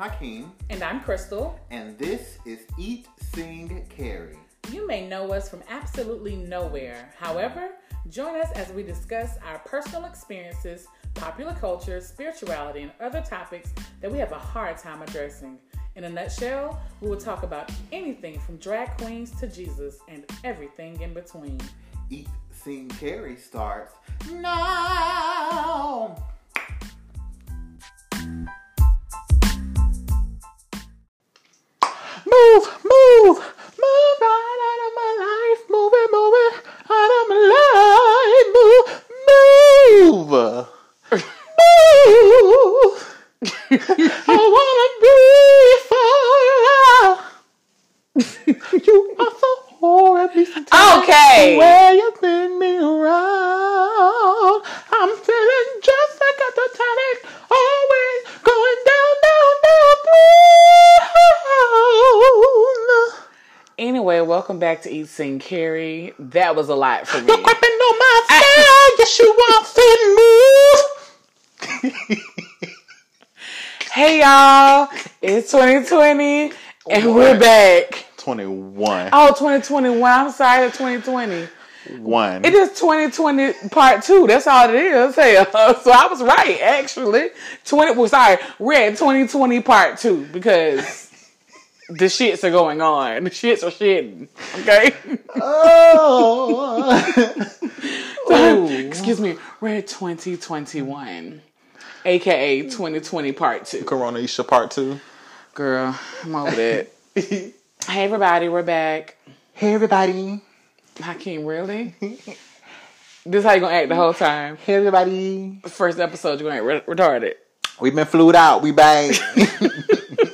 Hakeem. And I'm Crystal. And this is Eat, Sing, Carry. You may know us from absolutely nowhere. However, join us as we discuss our personal experiences, popular culture, spirituality, and other topics that we have a hard time addressing. In a nutshell, we will talk about anything from drag queens to Jesus and everything in between. Eat, Sing, Carry starts now. To Eat Sing Carry. That was a lot for me. You're gripping on my style. Yes, you want to move. hey y'all, it's 2020 and we're back. 21. Oh, 2021. I'm sorry, 2020. One. It is 2020 part two. That's all it is. Hell, so I was right actually. 20. Well, sorry, we're at 2020 part two because the shits are going on. The shits are shitting. Okay. Oh. Excuse me. We're at 2021, aka 2020 part two. Corona Isha part two. Girl, I'm over that. hey everybody, we're back. Hey, everybody. Hakeem, really? this how you gonna act the whole time? Hey, everybody. First episode, you gonna act re- retarded. We've been flued out. We back.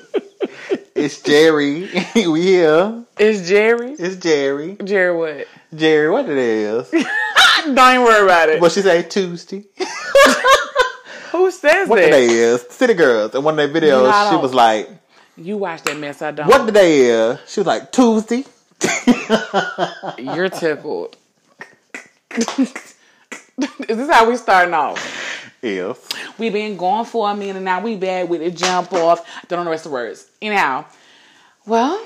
it's Jerry. we here. It's Jerry. It's Jerry. Jerry what? Jerry, what it is? Don't even worry about it. what she say? Tuesday. Who says What that? today is? City Girls. In one of their videos, No, she was like, You watch that mess, I don't. "What today is?" She was like, "Tuesday." You're tickled. is this how we starting off? If we been going for a minute now. We bad with the jump off. Don't know the rest of the words. Anyhow, well,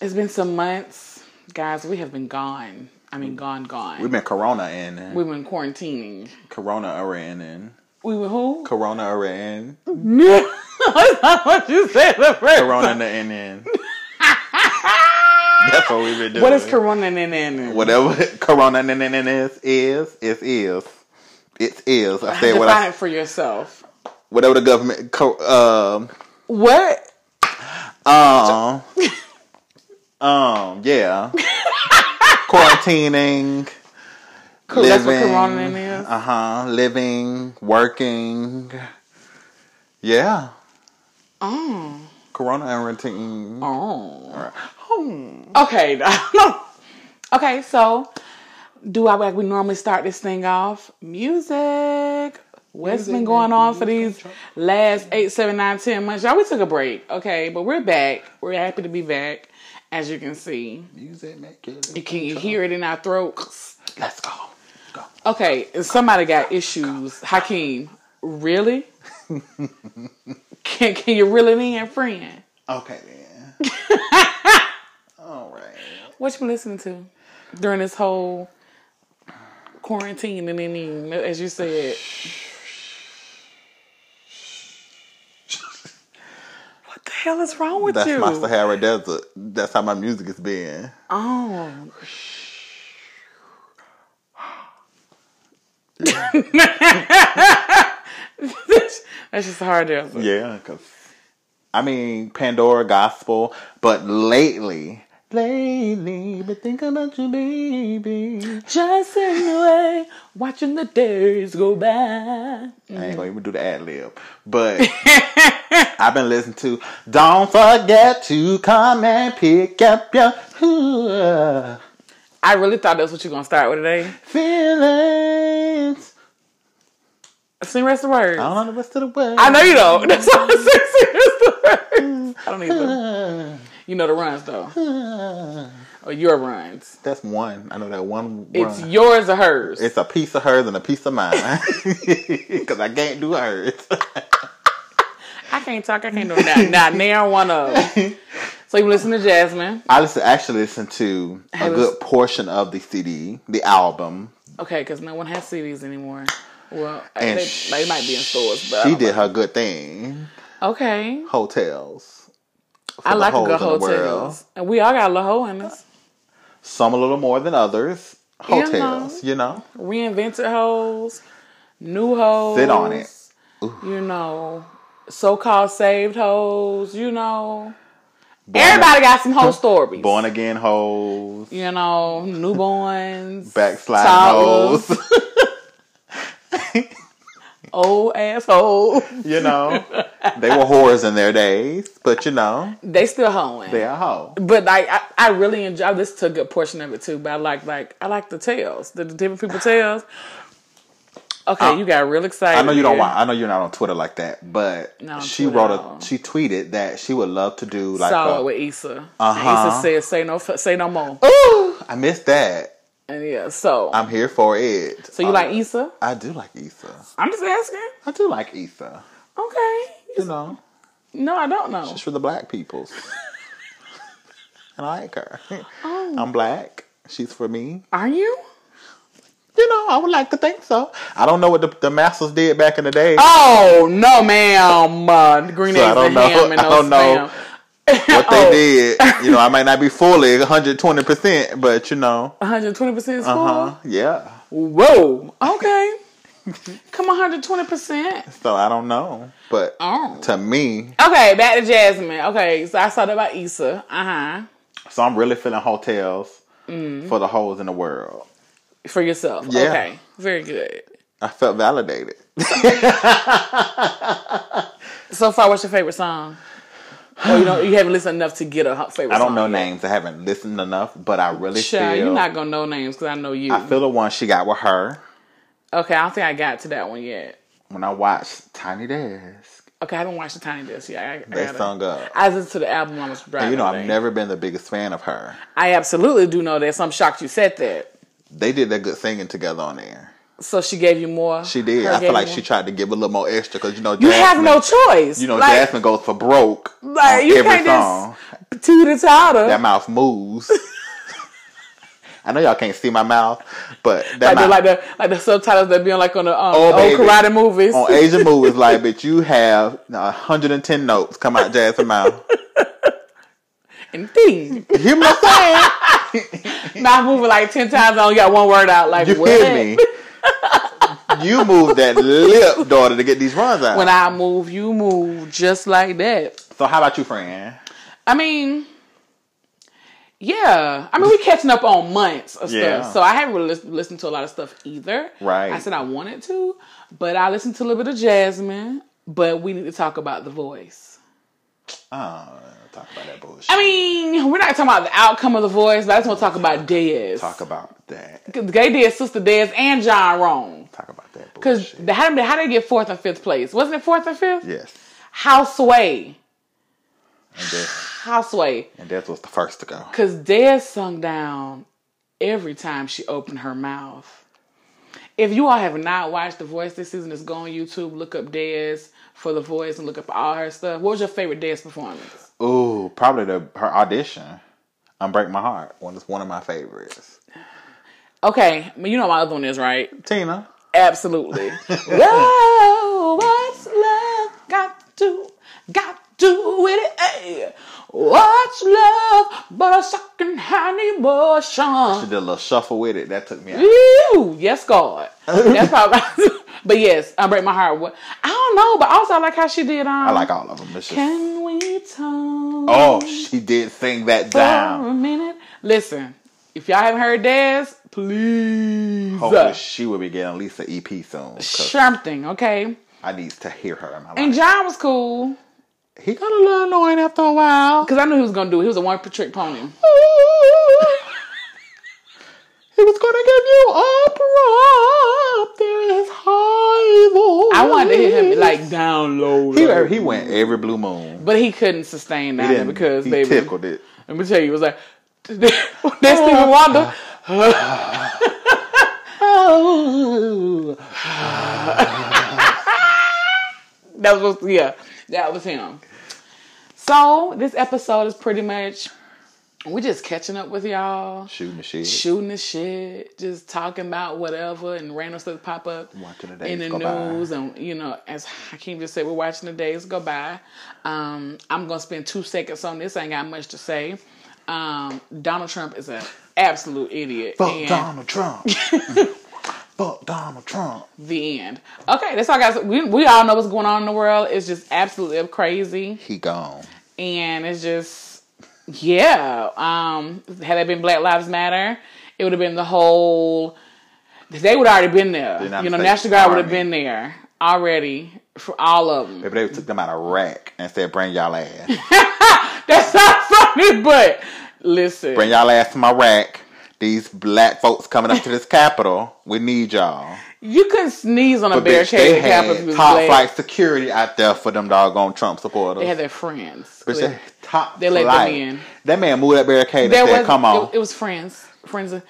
it's been some months, guys. We have been gone. I mean, gone, gone. we've been Corona in, We've been quarantining. Corona in, in We were who? Corona in, That's not what you said the first Corona time. in, in. That's what we've been doing. What is Corona in in? Whatever Corona in, in, in is is is is. It is. I said Define what I it for yourself. whatever the government co- um What? Um um yeah quarantining Cool, that's what Corona in is? uh-huh living working yeah Oh. corona quarantine Oh. Okay. okay, so do I like we normally start this thing off? Music. What's been going on for these last eight, seven, nine, ten months? Y'all, we took a break, okay, but we're back. We're happy to be back, as you can see. music Can You hear it in our throats. let's go go Okay, somebody got issues. Hakeem, really? can can you really it a friend? okay then all right What you been listening to during this whole quarantine and then, as you said? What the hell is wrong with that's you? That's my Sahara Desert that's how my music has been Oh. That's just hard to answer. Yeah, because I mean Pandora gospel, but lately, lately, been thinking about you, baby. Just in the way, watching the days go by. I ain't gonna even do the ad lib, but I've been listening to. Don't forget to come and pick up your I really thought that's what you're gonna start with today. feelings. Sing the rest of the words. I don't know the rest of the words. I know you don't. That's why I said sing the rest of the words. I don't either. You know the runs though. Or oh, your runs. That's one. I know that one. It's yours or hers. It's a piece of hers and a piece of mine. Because I can't do hers. I can't talk. I can't do that. Not near one of them. So you listen to Jazmine. I listen, actually listened to a Hey, good portion of the CD, the album. Okay, because no one has CDs anymore. Well, And they, they might be in stores, but She did know. her good thing. Okay, Heaux Tales. I like a hoes good hotels, and we all got a little hoe in us. Some a little more than others. You know. Hotels, you know. Reinvented hoes, new hoes. Sit on it. You know, so-called saved hoes. You know, Born, everybody got some hoe stories. born again hoes, You know, newborns, backsliding hoes. old asshole. you know, they were whores in their days, but you know, They still hoeing. they are hoe. But like I, I really enjoy I listened to a good portion of it too. But I like like I like the tales, the, the different people tales. Okay, you got real excited. I know you don't want. I know you're not on Twitter like that, but she Twitter wrote a. She tweeted that she would love to do like Saw it a. with Issa. Uh-huh. And Issa said, "Say no, say no more." Ooh, I missed that. And yeah, so I'm here for it. so you Uh, like Issa? I do like Issa. I'm just asking. I do like Issa. Okay. You know, No, I don't know. it's for the black peoples. and I like her. Oh. I'm black. She's for me. Are you? You know, I would like to think so. I don't know what the, the masters did back in the day. Oh no, ma'am. Uh, green So I eggs don't and know. ham and I don't know what Oh. they did. You know, I might not be fully 120, percent but you know, 120 percent uh school. huh, yeah. Whoa. Okay. Come 120 percent. So I don't know, but Oh. to me, Okay, back to Jazmine. Okay, so I saw that about Issa. Uh huh. so I'm really feeling Heaux Tales Mm. for the holes in the world. For yourself. Yeah. Okay. Very good. I felt validated. So far, what's your favorite song? Or you don't you haven't listened enough to get a favorite I don't know yet? names. I haven't listened enough, but I really Child, feel. you're not gonna know names because I know you. I feel the one she got with her okay, I don't think I got to that one yet. when I watched Tiny Desk. Okay, I haven't watched the Tiny Desk yet. I, I They gotta- sung up. I listened to the album I was driving. And you know. I've never been the biggest fan of her. I absolutely do know that. So I'm shocked you said that. They did that good singing together on there. So she gave you more. She did. Her I feel like she tried to give a little more extra because you know You Jazmine, have no choice. you know like, Jazmine goes for broke like you every can't song. just teeter totter. That mouth moves. I know y'all can't see my mouth, but Like that the, like the like the subtitles that be on like on the um, Oh, old baby. karate movies. on Asian movies, like, but you have 110 notes come out Jazmine mouth. and ding. You hear me saying? Mouth moving like ten times. I only got one word out. Like You what? hear me? You move that lip, daughter, to get these runs out. When I move, you move just like that. so how about you, friend? I mean, yeah. I mean, we're catching up on months of Yeah. stuff, so I haven't really lis- listened to a lot of stuff either. Right. I said I wanted to, but I listened to a little bit of Jazmine. But we need to talk about the voice. Oh, talk about that bullshit. I mean, we're not talking about the outcome of the voice, but I just want to talk about Dez. talk about that. Gay Dez, Sister Dez, and John Rome. Talk about that Because bullshit. how did how did they get fourth and fifth place? Wasn't it fourth and fifth? yes, Houseway. And that, Houseway. and that was the first to go. Because Dez sung down every time she opened her mouth. If you all have not watched The Voice this season, just go on YouTube, look up Dez for The Voice, and look up all her stuff. What was your favorite Dez performance? Ooh, probably the her audition. Unbreak My Heart. One is one of my favorites. Okay, you know my other one is, right? Tina. Absolutely. Whoa, what's love got to, got to with it? Hey. What's love but a second-hand emotion? She did a little shuffle with it. That took me out. Ew, yes, God. That's probably. but yes, I break my heart. I don't know, but also I like how she did. Um, I like all of them. It's Can we talk? oh, she did sing that for down. a minute. Listen, if y'all haven't heard this, please. Hopefully, she will be getting at least an EP soon. something, okay? I need to hear her in my life. And. John was cool He got a little annoying after a while. because I knew he was gonna do it. He was a one trick pony. He was gonna give you up, up there is high I wanted to hear him like down low. He, low. he went every blue moon. but he couldn't sustain He that because he baby. tickled it. Let me tell you, it was like that's Stevie Wonder. That was yeah. that was him. So this episode is pretty much we just catching up with y'all, Shooting the shit. shooting the shit, just talking about whatever and random stuff pop up Watching the days in the go by. news, and you know, as Hakeem just said, we're watching the days go by. Um, I'm gonna spend two seconds on this. I ain't got much to say. Um, Donald Trump is an absolute idiot. Fuck and- Donald Trump. Fuck Donald Trump. The end. Okay, that's all, guys. We we all know what's going on in the world. It's just absolutely crazy, He gone. And it's just yeah. Um, had it been Black Lives Matter, it would have been the whole. They would already been there. United You know, National Guard would have been there already for all of them. Maybe they took them out of rack and said, "Bring y'all ass, That's not funny, but listen. bring y'all ass to my rack." These black folks coming up to this Capitol, we need y'all. You couldn't sneeze on a But bitch, barricade they in the Capitol if you had top black. flight security out there for them doggone Trump supporters. They had their friends. Bitch, they top They let them in. That man moved that barricade There and said, was, "Come on." It, it was friends, friends, and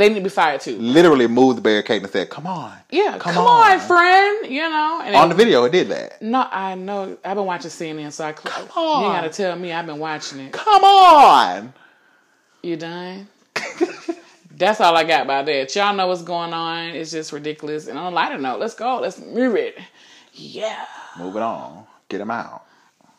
they need to be fired too. Literally moved the barricade and said, "Come on." Yeah, come, Come on. on. friend. You know, and On it- the video, it did that. No, I know. I've been watching CNN, so I. Come on. You gotta tell me. I've been watching it. Come on. You done? That's all I got about that. Y'all know what's going on. It's just ridiculous. And on a lighter note, let's go. Let's move it. Yeah. Move it on. Get him out.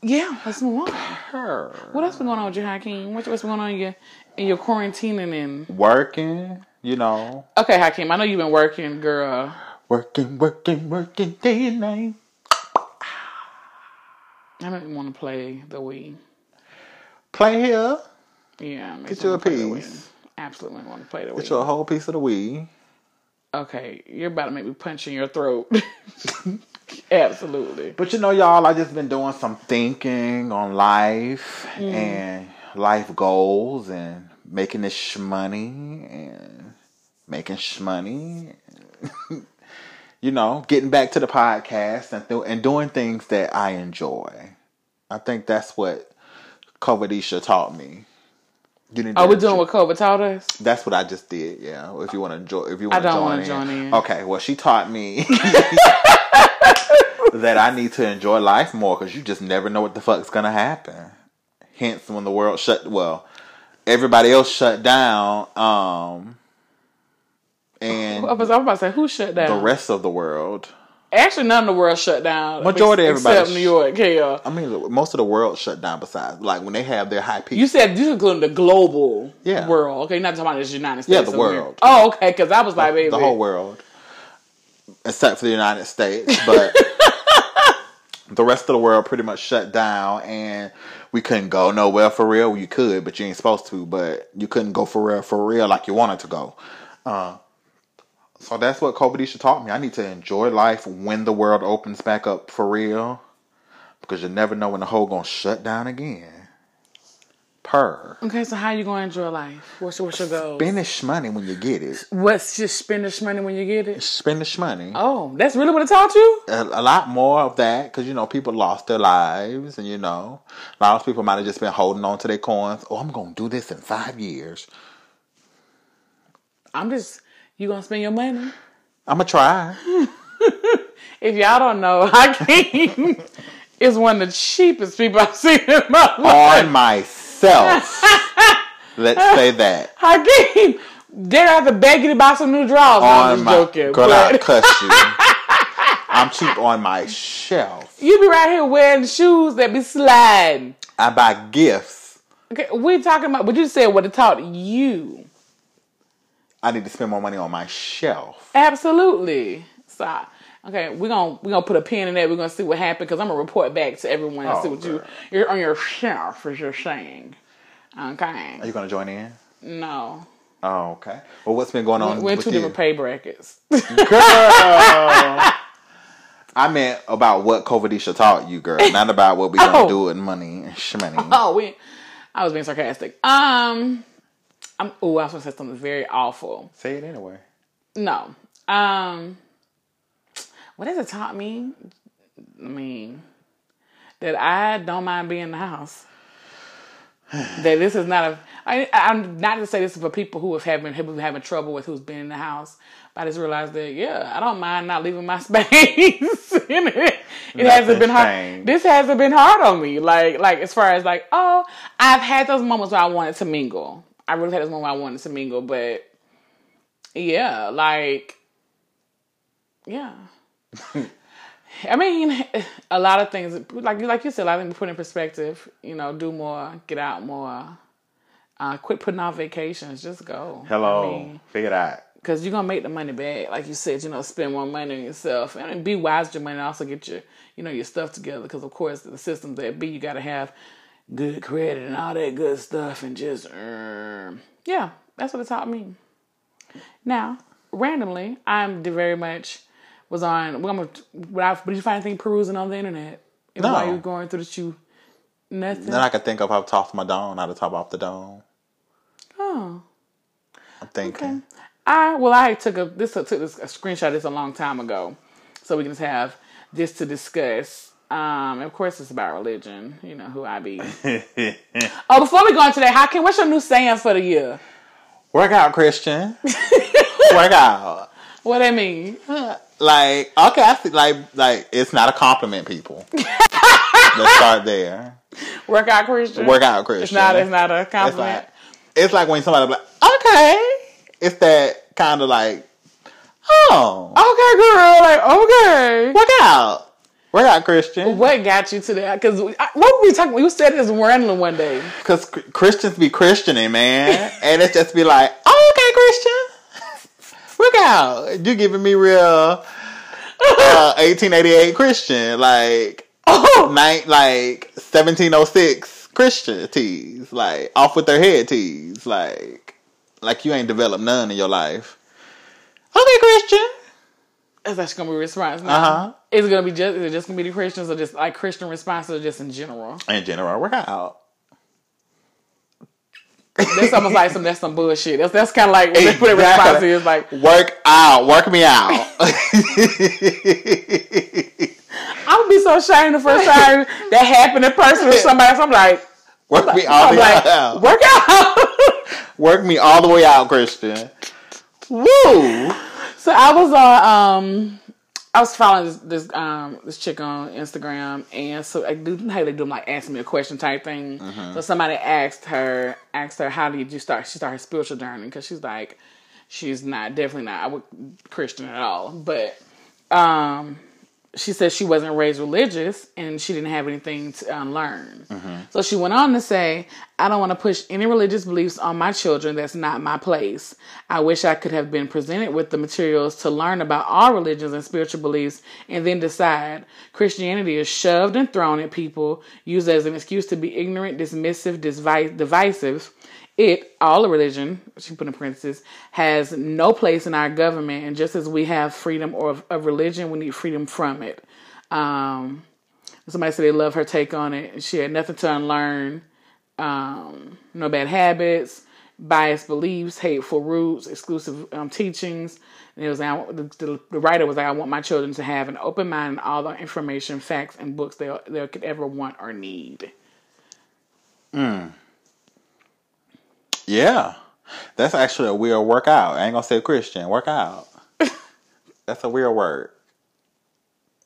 Yeah, let's move on. Her. What else been going on with you, Hakeem? What, what's going on in your, in your quarantining and... Working, you know. Okay, Hakeem, I know you've been working, girl. Working, working, working day and night. I don't even want to play the Wii. Play here. Yeah, Get you a wanna play the piece. Absolutely want to play the Wii. Get you a whole piece of the Wii. Okay, you're about to make me punch in your throat. Absolutely. But you know, y'all, I just been doing some thinking on life mm. and life goals and making this shmoney and making shmoney. you know, getting back to the podcast and th- and doing things that I enjoy. I think that's what Covidisha taught me. You Are we doing what COVID taught us? That's what I just did. Yeah. If you want to enjoy, if you want to don't join, in. join in. Okay. Well, she taught me that I need to enjoy life more because you just never know what the fuck's gonna happen. Hence, when the world shut, well, everybody else shut down, um, and I was, I was about to say, who shut down? the rest of the world. Actually, none of the world shut down. Majority of ex- everybody Except New York, KL. I mean, most of the world shut down. Besides, like when they have their high peak. You said you including the global Yeah. world. Okay, you're not talking about just United States. Yeah, the world. Oh, okay, because I was like, baby. the whole world, except for the United States. But the rest of the world pretty much shut down, and we couldn't go nowhere for real. You could, but you ain't supposed to. But you couldn't go for real, for real, like you wanted to go. Uh, so that's what Kobadisha taught me. I need to enjoy life when the world opens back up for real, because you never know when the whole gonna shut down again. Per. Okay, so how you going to enjoy life? What's your, what's your goal? Finish money when you get it. What's just spend money when you get it? Spend money. Oh, that's really what it taught you? a, a lot more of that because you know people lost their lives and you know a lot of people might have just been holding on to their coins oh i'm gonna do this in five years I'm just, you to spend your money? i'm gonna try If y'all don't know, Hakeem is one of the cheapest people I've seen in my life. on myself let's say that Hakeem, they're gonna have to beg you to buy some new drawers. No, I'm on just my joking. girl i cuss you i'm cheap on my shelf you be right here wearing shoes that be sliding. i buy gifts Okay, we talking about, but you said what it taught you. I need to spend more money on my shelf Absolutely. So, okay, we're gonna we're gonna put a pin in that. We're gonna see what happened because I'm gonna report back to everyone and see Oh, what you you're on your shelf as you're saying. Okay. are you gonna join in No, oh okay well what's been going on we're in with two different pay brackets. Girl. I meant about what Covadisha taught you, girl, not about what we're gonna Oh. do with money and shmoney. oh, we. I was being sarcastic. Um, I'm. Oh, I was gonna say something very awful. Say it anyway. No. Um, what has it taught me? I mean, that I don't mind being in the house. that this is not a. I, I'm not to say this is for people who have having who have having trouble with who's been in the house. But I just realized that yeah, I don't mind not leaving my space. in it it hasn't been hard. This hasn't been hard on me. Like like as far as like oh, I've had those moments where I wanted to mingle. I really had those moments where I wanted to mingle, but yeah, like yeah. I mean, a lot of things, like like you said, a lot of things put in perspective. You know, do more, get out more, uh, quit putting off vacations, just go. Hello. Figure it out. because you're gonna make the money back, like you said. You know, spend more money on yourself and be wise with your money. And also get your, you know, your stuff together. Because of course, the systems that be, you gotta have good credit and all that good stuff, and just, um, yeah, that's what it taught me. Now, randomly, I'm very much was on. Well, I'm, what I, did you find anything perusing on the internet? No. While you were going through the shoe, nothing. Then I could think of how to my dome, how to top off the dome. oh. I'm thinking. I well, I took a this took this a screenshot of this a long time ago, so we can just have this to discuss. Um, of course, it's about religion. You know who I be. oh, before we go into that, how can what's your new saying for the year? Work out, Christian. Work out. What I mean? Like, okay, I see, like, like it's not a compliment, people. Let's start there. Work out Christian. Work out, Christian. It's not. It's not a compliment. It's like, it's like when somebody like, okay. It's that kind of like, oh, okay, girl. Like okay. work out. Work not Christian. What got you to that? Because what were we talking? We said this randomly one day. Because Christians be Christianing, man. and it's just be like, oh, okay, Christian. Work out. You giving me real uh, 1888 Christian. Like, Oh, night, like 1706 Christian tees. Like, off with their head tees. Like, like you ain't developed none in your life. Okay, Christian. Is that gonna be response? Now? Uh huh. Is it gonna be just? Is it just gonna be the Christians or just like Christian responses or just in general? In general, work out. That's almost like some that's some bullshit. That's that's kind of like when they put a response Exactly. is like Work out. Work me out. I would be so ashamed the first time that happened in person with somebody. So I'm like, Work me all I'm the way like, out. work out. Work me all the way out, Christian. Woo! So I was on um. I was following this this um this chick on Instagram, and so I do how they do them like ask me a question type thing. So somebody asked her asked her how did you start? She started her spiritual journey because she's like she's not definitely not a Christian at all, but um she said she wasn't raised religious and she didn't have anything to um, unlearn. So she went on to say, I don't want to push any religious beliefs on my children. That's not my place. I wish I could have been presented with the materials to learn about all religions and spiritual beliefs and then decide. Christianity is shoved and thrown at people, used as an excuse to be ignorant, dismissive, divisive. It, all the religion, she put in parentheses, has no place in our government. And just as we have freedom of, of religion, we need freedom from it. Um, somebody said they love her take on it. She had nothing to unlearn, um, no bad habits, biased beliefs, hateful roots, exclusive um, teachings. And it was I, the, the, writer was like, I want my children to have an open mind and all the information, facts, and books they they could ever want or need. Yeah. That's actually a weird workout. I ain't gonna say Christian. Workout. That's a weird word.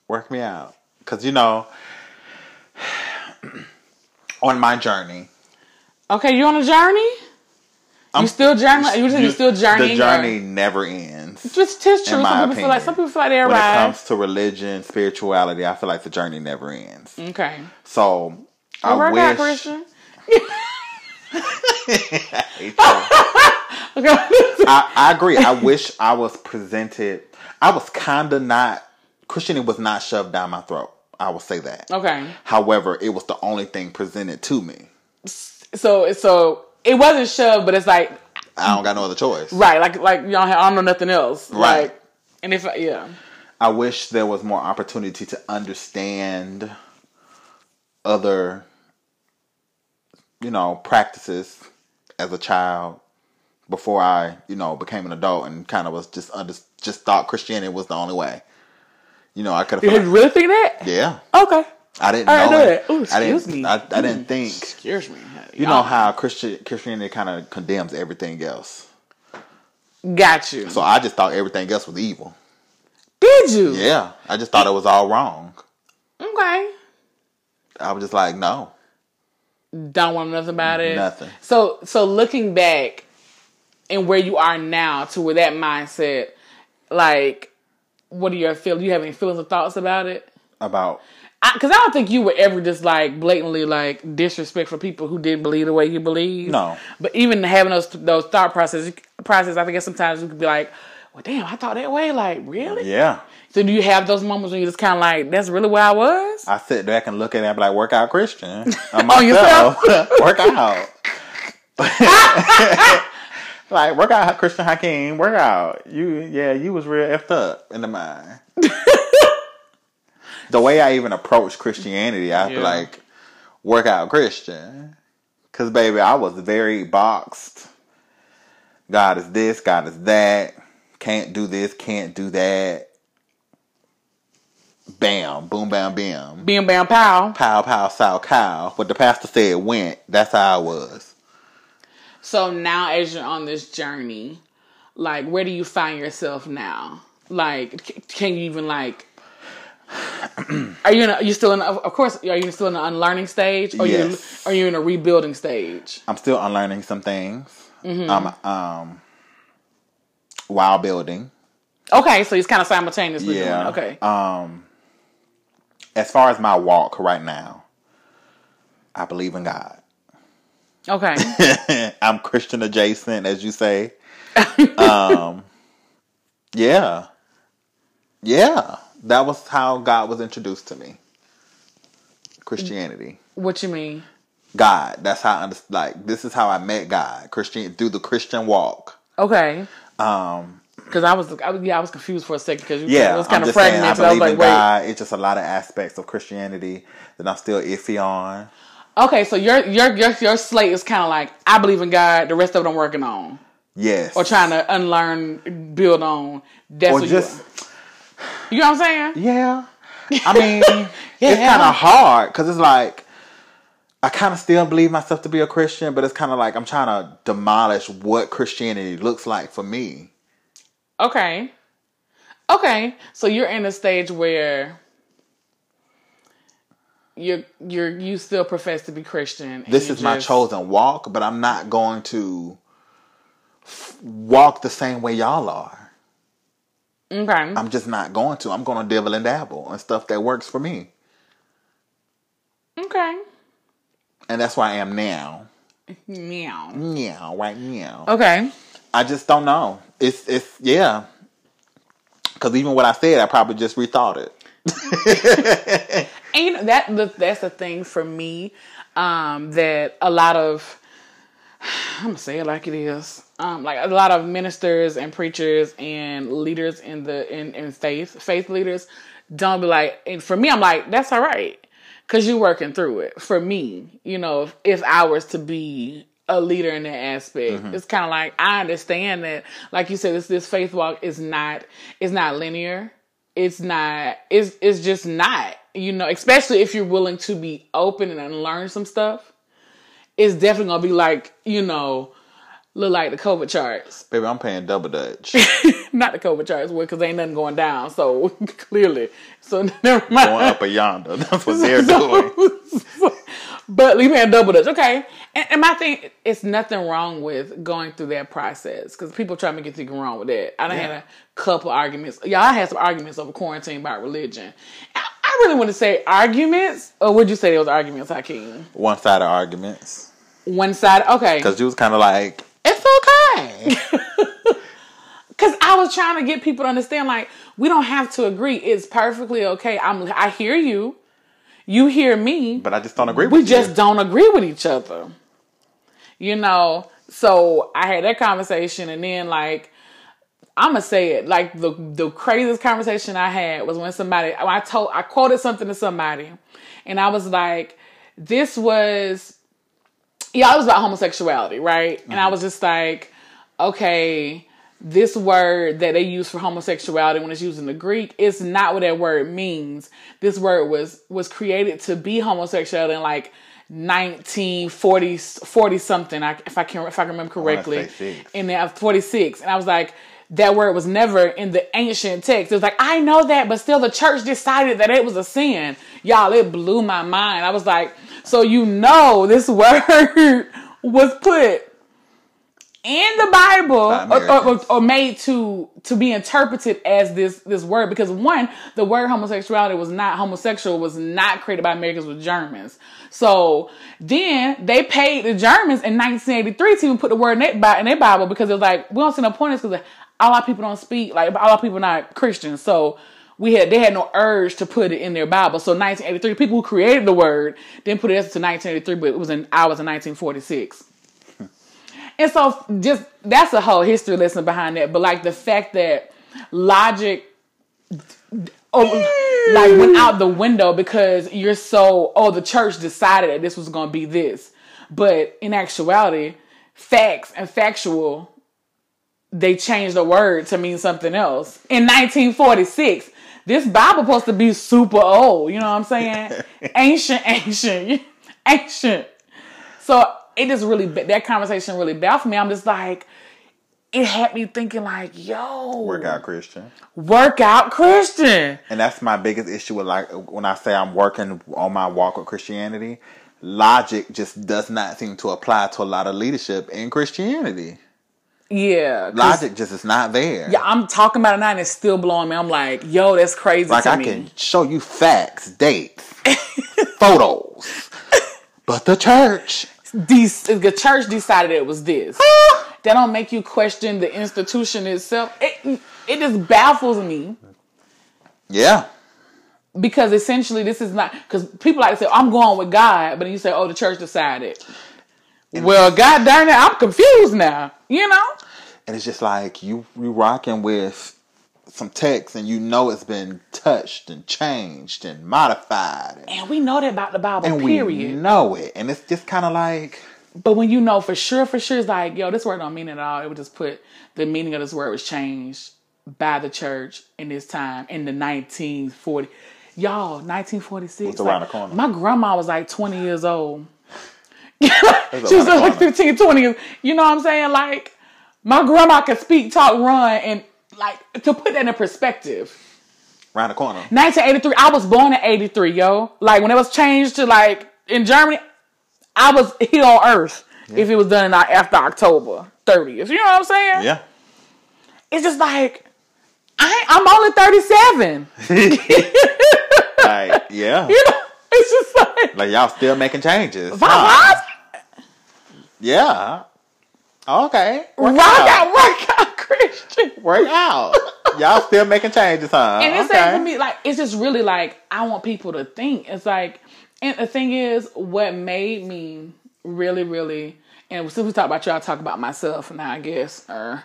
Work me out. Cause you know, on my journey, Okay, you on a journey? you still journey? You, you still journeying? The or- journey never ends. It's Just tis true. Some people feel like some people feel like they When it comes to religion, spirituality, I feel like the journey never ends. Okay. So I wish. out, Christian. Hate you. Okay. I, I agree. I wish I was presented. I was kind of not. Christianity was not shoved down my throat. I will say that. okay. However, it was the only thing presented to me. So so it wasn't shoved, but it's like I don't got no other choice. right, like like y'all have, I don't know nothing else. Right. Like, and if I, yeah, I wish there was more opportunity to understand other, you know, practices as a child before I, you know, became an adult and kind of was just under, just thought Christianity was the only way. You know, I could you have. really think that? Yeah. Okay. I didn't I know know it. that. Ooh, I didn't. excuse me. I, I didn't mm. think. Excuse me. You know how Christian Christianity kind of condemns everything else. Got you. So I just thought everything else was evil. Did you? Yeah, I just thought it was all wrong. Okay. I was just like, no, Don't want nothing about it. Nothing. So so looking back and where you are now to where that mindset, like, what are your feel? Do you have any feelings or thoughts about it? about Because I, don't think you would ever just like blatantly like disrespectful people who didn't believe the way you believe. No. But even having those those thought process process, I think sometimes you could be like, well, damn, I thought that way. Like, really? yeah. So do you have those moments when you just kind of like, that's really where I was? I sit back and look at it and be like, workout Christian. Yourself? myself. work out. like, work out Christian Hakeem. Work out. You, yeah, you was real effed up in the mind. the way I even approach Christianity, I feel Yeah. like, work out Christian. Because, baby, I was very boxed. God is this, God is that. Can't do this, can't do that. Bam, boom, bam, bam Bam, bam pow. pow pow sow cow. What the pastor said went. That's how I was. So now, as you're on this journey, like, where do you find yourself now? Like, can you even like? Are you in? A, you still in? A, of course, are you still in an unlearning stage? Or Yes. you are you in a rebuilding stage? I'm still unlearning some things. Mm-hmm. Um, um, while building. Okay, so it's kind of simultaneously. doing. Yeah. Okay. Um, as far as my walk right now, I believe in God. okay. I'm Christian adjacent, as you say. um, yeah, yeah. That was how God was introduced to me. Christianity. What you mean? God. That's how I under- like this is how I met God. Christian through the Christian walk. Okay. Um Because I was, I was, yeah, I was confused for a second because yeah, it was I'm kind of just saying I fragmented. I, was like, wait. God. It's just a lot of aspects of Christianity that I'm still iffy on. Okay, so your your your your slate is kind of like I believe in God. The rest of it I'm working on Yes. or trying to unlearn, build on. That's or what just you, you know what I'm saying? yeah. I mean, it's kind of hard because it's like I kind of still believe myself to be a Christian, but it's kind of like I'm trying to demolish what Christianity looks like for me. Okay. Okay. So you're in a stage where you're you're you still profess to be Christian. and this is my chosen walk, but I'm not going to f- walk the same way y'all are. Okay. I'm just not going to. I'm going to dibble and dabble and stuff that works for me. Okay. And that's where I am now. Meow. Meow, right now. Okay. I just don't know. It's, it's, yeah. Because even what I said, I probably just rethought it. And that that's the thing for me um, that a lot of I'm gonna say it like it is. Um, like a lot of ministers and preachers and leaders in the in, in faith faith leaders don't be like. And for me, I'm like that's all right because you're working through it. For me, you know, if, if I was to be a leader in that aspect, mm-hmm. it's kind of like I understand that, like you said, this this faith walk is not is not linear it's not it's it's just not you know especially if you're willing to be open and learn some stuff it's definitely gonna be like you know look like the covid charts Baby, I'm paying double dutch. not the covid charts because ain't nothing going down so clearly so never mind Going up or yonder. That's what they're doing. But leave me a double dutch okay and, and my thing it's nothing wrong with going through that process because people try to make you think wrong with that i done had a couple arguments y'all I had some arguments over quarantine about religion i, I really want to say arguments or would you say there was arguments hakeem One sided arguments. one side okay Because you was kind of like, it's okay. Cause I was trying to get people to understand, like, we don't have to agree. It's perfectly okay. I'm I hear you. You hear me. but I just don't agree with we you. just don't agree with each other. You know, so I had that conversation and then like I'm gonna say it like the the craziest conversation I had was when somebody I told I quoted something to somebody and I was like this was yeah, it was about homosexuality, right? And I mm-hmm. was just like, okay, this word that they use for homosexuality when it's used in the Greek is not what that word means. This word was was created to be homosexual in like 1940 40 something. I, if I can if I can remember correctly, in the uh, 46, and I was like. That word was never in the ancient text. It was like, I know that, but still the church decided that it was a sin. Y'all, it blew my mind. I was like, so you know this word was put in the Bible or, or, or, made to to be interpreted as this this word because one the word homosexuality was not homosexual was not created by Americans with Germans so then they paid the Germans in 1983 to even put the word in their, in their Bible because it was like we don't see no point in this because a lot of people don't speak like a lot of people not Christians so we had they had no urge to put it in their Bible. So 1983, people who created the word didn't put it to 1983, but it was in I was in 1946. And so just that's a whole history lesson behind that. But like the fact that logic oh, like went out the window because you're so oh the church decided that this was going to be this. But in actuality, facts and factual they changed the word to mean something else. In 1946, this Bible supposed to be super old, you know what I'm saying? ancient, ancient, ancient. So it just really that conversation really baffled me. I'm just like, it had me thinking like, yo, workout Christian, workout Christian, and that's my biggest issue with like when I say I'm working on my walk with Christianity. Logic just does not seem to apply to a lot of leadership in Christianity. Yeah, logic just is not there. Yeah, I'm talking about it now and it's still blowing me. I'm like, yo, that's crazy. Like I me. can show you facts, dates, photos, but the church the church decided it was this. that don't make you question the institution itself. It it just baffles me. Yeah. Because essentially, this is not because people like to say, "I'm going with God," but then you say, "Oh, the church decided." And well, God darn it, I'm confused now. You know. And it's just like you you rocking with some text and you know it's been touched and changed and modified. And, and we know that about the Bible, and period. We know it. And it's just kind of like. But when you know for sure, for sure, it's like, yo, this word don't mean it at all. It would just put the meaning of this word was changed by the church in this time in the 1940. Y'all, 1946. around the corner? My grandma was like 20 years old. she was like 15, 20 years. You know what I'm saying? Like, my grandma could speak, talk, run, and like to put that in perspective. Around the corner. 1983. I was born in 83, yo. Like when it was changed to like in Germany, I was here on Earth yeah. if it was done after October 30th. You know what I'm saying? Yeah. It's just like I I'm only 37. like yeah. You know, it's just like like y'all still making changes. Huh? Yeah. Okay. Work, work out. out, work. Work out. Y'all still making changes, huh? And it's okay. for me, like it's just really like I want people to think. It's like, and the thing is, what made me really, really, and since we talk about y'all, talk about myself now, I guess, or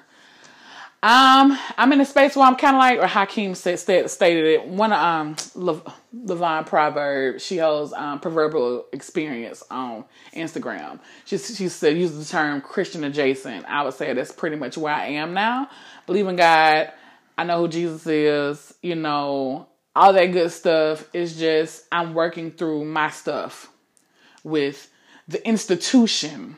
um, I'm in a space where I'm kind of like, or Hakeem said, stated it. One of um, Levon Proverb, she holds um, proverbial experience on Instagram. She she said uses the term Christian adjacent. I would say that's pretty much where I am now. Believe in God. I know who Jesus is. You know all that good stuff. Is just I'm working through my stuff with the institution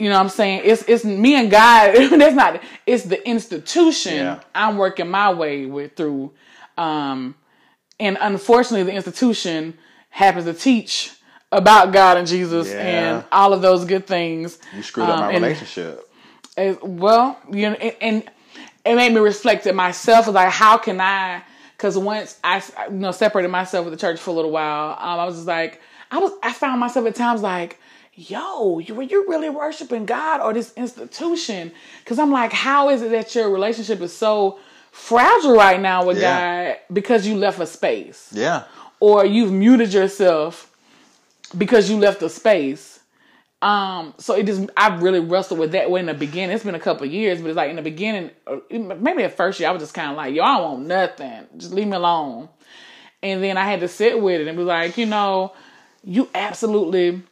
you know what I'm saying? It's it's me and God. that's not. It's the institution yeah. I'm working my way with through, um, and unfortunately, the institution happens to teach about God and Jesus yeah. and all of those good things. You screwed um, up my and, relationship. As, well, you know, and, and it made me reflect at myself. Like, how can I? Because once I, you know, separated myself with the church for a little while, um, I was just like, I was, I found myself at times like yo, you, were you really worshiping God or this institution? Because I'm like, how is it that your relationship is so fragile right now with yeah. God because you left a space? Yeah. Or you've muted yourself because you left a space. Um, so it just I really wrestled with that way in the beginning. It's been a couple years, but it's like in the beginning, maybe at first year, I was just kind of like, yo, I don't want nothing. Just leave me alone. And then I had to sit with it and be like, you know, you absolutely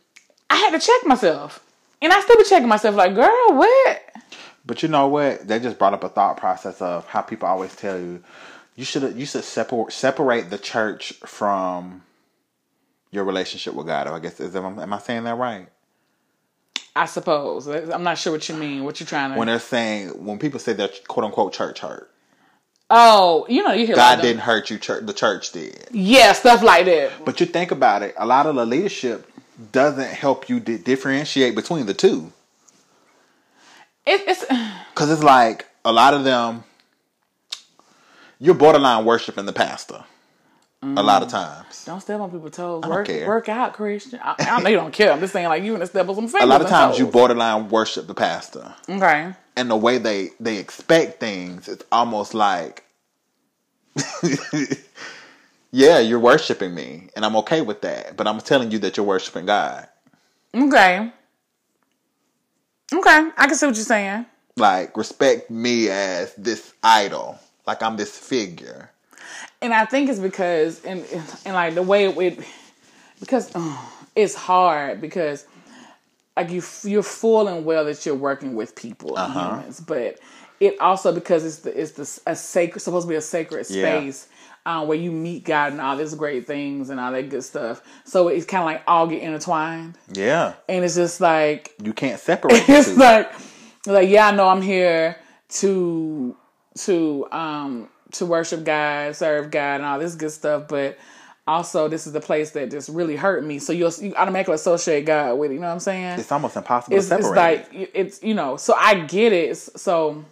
I had to check myself. And I still be checking myself like, girl, what? But you know what? They just brought up a thought process of how people always tell you you should you should separate separate the church from your relationship with God. I guess is am, am I saying that right? I suppose. I'm not sure what you mean. What you're trying to? When they're saying when people say they're quote unquote church hurt. Oh, you know, you hear God didn't hurt you. Church, the church did. Yeah, stuff like that. But you think about it. A lot of the leadership doesn't help you di- differentiate between the two. It, it's because it's like a lot of them. You're borderline worshiping the pastor. Mm. A lot of times. Don't step on people's toes. Work, work out, Christian. I, I, know you don't care. I'm just saying, like you and step on some. A lot of times, toes. you borderline worship the pastor. Okay. And the way they they expect things, it's almost like, yeah, you're worshiping me, and I'm okay with that. But I'm telling you that you're worshiping God. Okay. Okay, I can see what you're saying. Like respect me as this idol, like I'm this figure. And I think it's because, and and like the way it, would, because it's hard because like you you're full and well that you're working with people, uh-huh. humans, but it also because it's the it's the a sacred supposed to be a sacred space. Yeah. Um, where you meet God and all these great things and all that good stuff. So it's kind of like all get intertwined. Yeah. And it's just like you can't separate. It's like, like yeah, I know I'm here to to um to worship God, serve God, and all this good stuff, but also this is the place that just really hurt me. So you'll you automatically associate God with it. You know what I'm saying? It's almost impossible it's, to separate. It's like it's you know. So I get it. So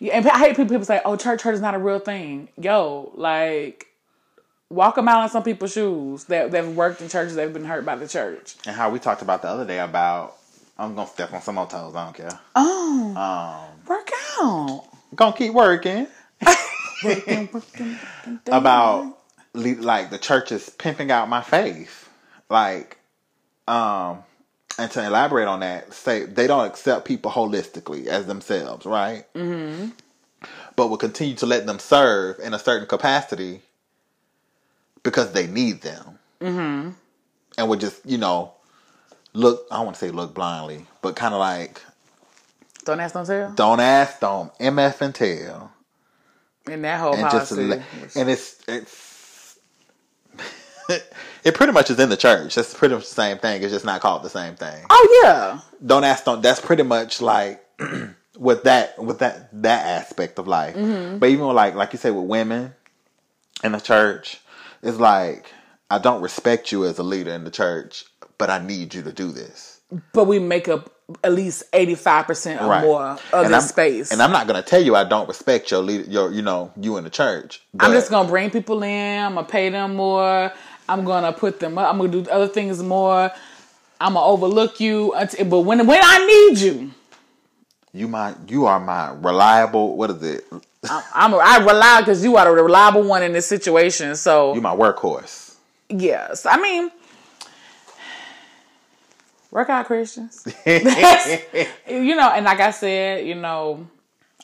and I hate people, people say, "Oh, church hurt is not a real thing." Yo, like walk a mile in some people's shoes that that have worked in churches that have been hurt by the church. And how we talked about the other day about I'm gonna step on some more toes. I don't care. Oh, um, work out. Gonna keep working. working, working, working about like the church is pimping out my faith, like, um, and to elaborate on that, say they don't accept people holistically as themselves, right? Mm-hmm. But will continue to let them serve in a certain capacity because they need them, mm-hmm. and would just you know look. I don't want to say look blindly, but kind of like don't ask, don't tell. Don't ask, don't mf and tell. And that whole and policy, just, and it's it's it pretty much is in the church. That's pretty much the same thing. It's just not called the same thing. Oh yeah. Don't ask. Don't. That's pretty much like with that with that that aspect of life. Mm-hmm. But even with like like you say with women in the church, it's like I don't respect you as a leader in the church, but I need you to do this. But we make up at least eighty five percent or right. more of this space. And I'm not gonna tell you I don't respect your leader, your you know you in the church. I'm just gonna bring people in. I'm gonna pay them more. I'm gonna put them up. I'm gonna do other things more. I'm gonna overlook you. Until, but when when I need you, you my you are my reliable. What is it? I'm, I'm I rely because you are the reliable one in this situation. So you my workhorse. Yes, I mean work out Christians. you know, and like I said, you know,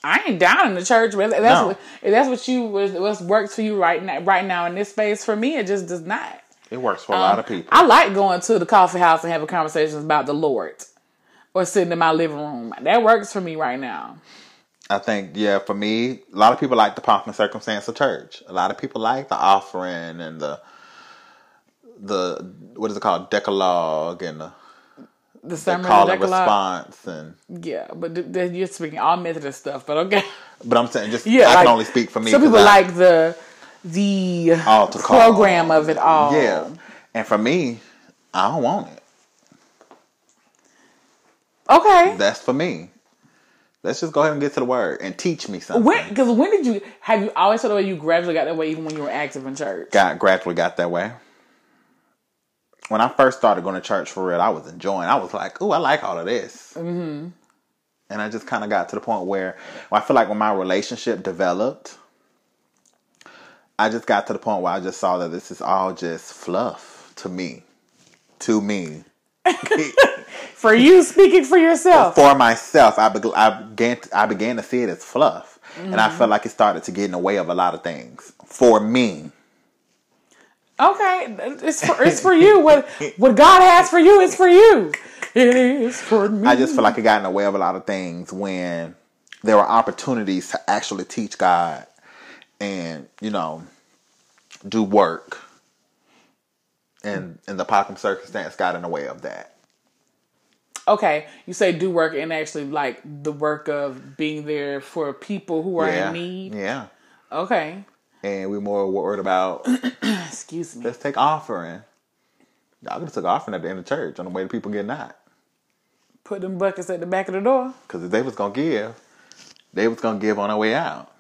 I ain't down in the church. But that's no. what if that's what you what works for you right now. Right now in this space, for me, it just does not. It works for um, a lot of people. I like going to the coffee house and having conversations about the Lord, or sitting in my living room. That works for me right now. I think, yeah, for me, a lot of people like the pomp and circumstance of church. A lot of people like the offering and the the what is it called, decalogue and the the sermon call and response and yeah, but th- th- you're speaking all Methodist stuff, but okay. But I'm saying just yeah, I like, can only speak for me. Some people I, like the the program of it all. Yeah, and for me, I don't want it. Okay, that's for me. Let's just go ahead and get to the word and teach me something. When? Because when did you have you always felt the way you gradually got that way, even when you were active in church? Got gradually got that way when I first started going to church for real, I was enjoying. I was like, "Ooh, I like all of this." Mm-hmm. And I just kind of got to the point where well, I feel like when my relationship developed, I just got to the point where I just saw that this is all just fluff to me, to me. for you, speaking for yourself. For myself, I, be- I began to, I began to see it as fluff, mm-hmm. and I mm-hmm. felt like it started to get in the way of a lot of things for me. Okay, it's for it's for you. What what God has for you is for you. It is for me. I just feel like it got in the way of a lot of things when there were opportunities to actually teach God and, you know, do work. And and the Pockham circumstance got in the way of that. Okay, you say do work and actually like the work of being there for people who are yeah. in need. Yeah. Okay, And we're more worried about excuse me. let's take offering. Y'all could have took offering at the end of church on the way to people getting out. Put them buckets at the back of the door. Because if they was gonna give, they was gonna give on their way out.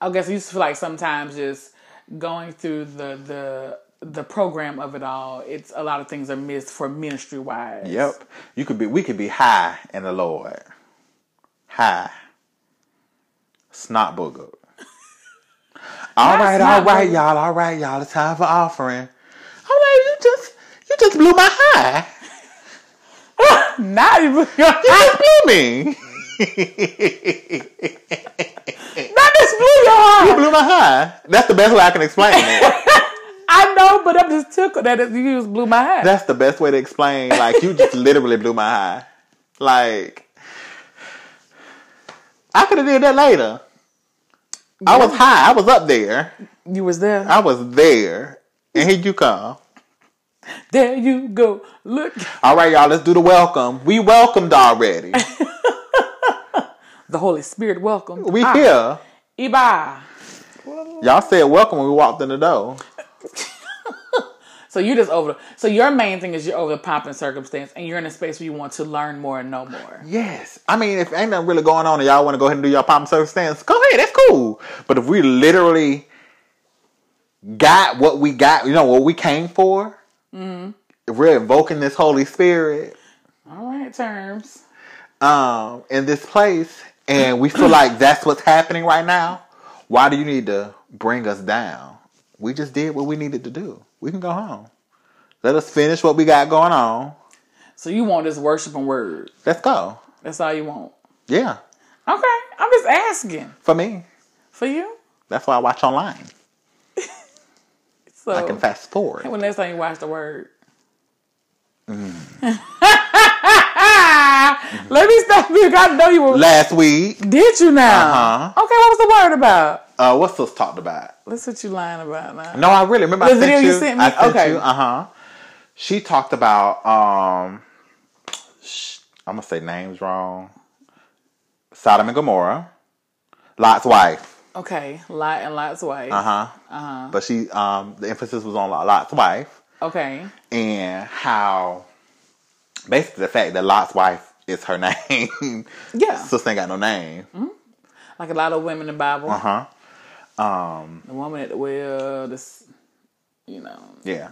I guess to feel like sometimes just going through the the the program of it all, it's a lot of things are missed for ministry wise. Yep. You could be we could be high in the Lord. High. Snot booger. All right, all snot y'all, all right, y'all. It's time for offering. All right, you just you just blew my high. Not even You just blew me. not this blew your high. you blew my high. That's the best way I can explain it. I know, but I'm just tickled that it- you just blew my head. That's the best way to explain. Like you just literally blew my high. Like I could have did that later. I was high. I was up there. you was there. I was there. And here you come. there you go. Look, All right, y'all, let's do the welcome. We welcomed already. the Holy Spirit welcome. We Ah, here. Iba. Y'all said welcome when we walked in the door. So you just over. The, so your main thing is you're over the pomp and circumstance, and you're in a space where you want to learn more and know more. Yes. I mean, if ain't nothing really going on and y'all want to go ahead and do your pop and service stance, go ahead. That's cool. But if we literally got what we got, you know, what we came for, if we're invoking this Holy Spirit All right, terms. um, in this place and we feel like that's what's happening right now, why do you need to bring us down? We just did what we needed to do. We can go home. Let us finish what we got going on. So you want this worship and word? Let's go. That's all you want. Yeah. Okay, I'm just asking For me. for you. That's why I watch online. So I can fast forward. when next time you watch the word. Mm. Let me stop you. I know you were. Last week, Did you now? Uh-huh. Okay, what was the word about? Uh, what's this talked about? Let's what you lying about now. No, I really remember. The I video you you. sent me? Sent Okay. Uh huh. She talked about. um I'm gonna say names wrong. Sodom and Gomorrah, Lot's wife. Okay, Lot and Lot's wife. Uh huh. Uh-huh. But she, um, the emphasis was on Lot's wife Okay. and how, basically, the fact that Lot's wife is her name. Yeah. Sister ain't got no name. Like a lot of women in the Bible. Uh huh. Um. The woman at the well, this, you know, Yeah.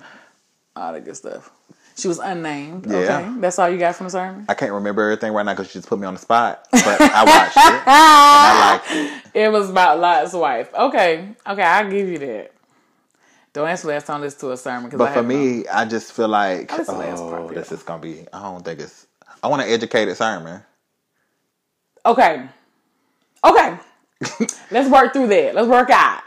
all that good stuff. She was unnamed. Yeah. Okay. That's all you got from the sermon? I can't remember everything right now because she just put me on the spot. But I watched it. and I liked it. It was about Lot's wife. Okay. Okay, I'll give you that. Don't answer last time listened to a sermon. Cause But I for have no- me, I just feel like, That's the last oh, part, this yeah. is gonna be. I don't think it's. I want an educated sermon. Okay. Okay. Let's work through that. Let's work out.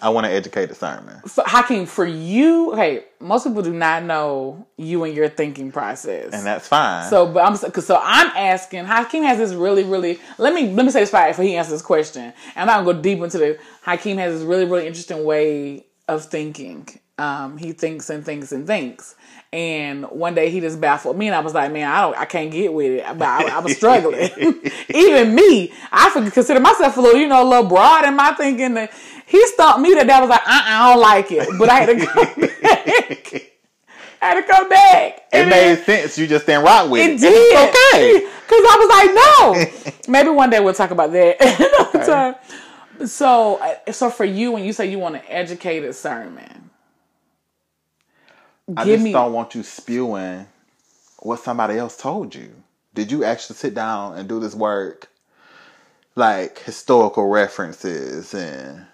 I want to educate the sermon. So, Hakeem, for you, okay, most people do not know you and your thinking process. And that's fine. So, but I'm so I'm asking. Hakeem has this really, really. Let me let me say this before he answers this question. And I'm not gonna go deep into the. Hakeem has this really, really interesting way of thinking. Um, he thinks and thinks and thinks. And one day he just baffled me, and I was like, "Man, I don't, I can't get with it." But I, I was struggling. Even me, I consider myself a little, you know, a little broad in my thinking. That he stumped me. That that was like, uh, I don't like it. But I had to come back. I had to come back. it And made sense. You just didn't rock with it. it did. Okay. Because I was like, no. Maybe one day we'll talk about that another Okay. time. So, uh, so for you, when you say you want an educated sermon, I just me. don't want you spewing what somebody else told you. Did you actually sit down and do this work? Like historical references and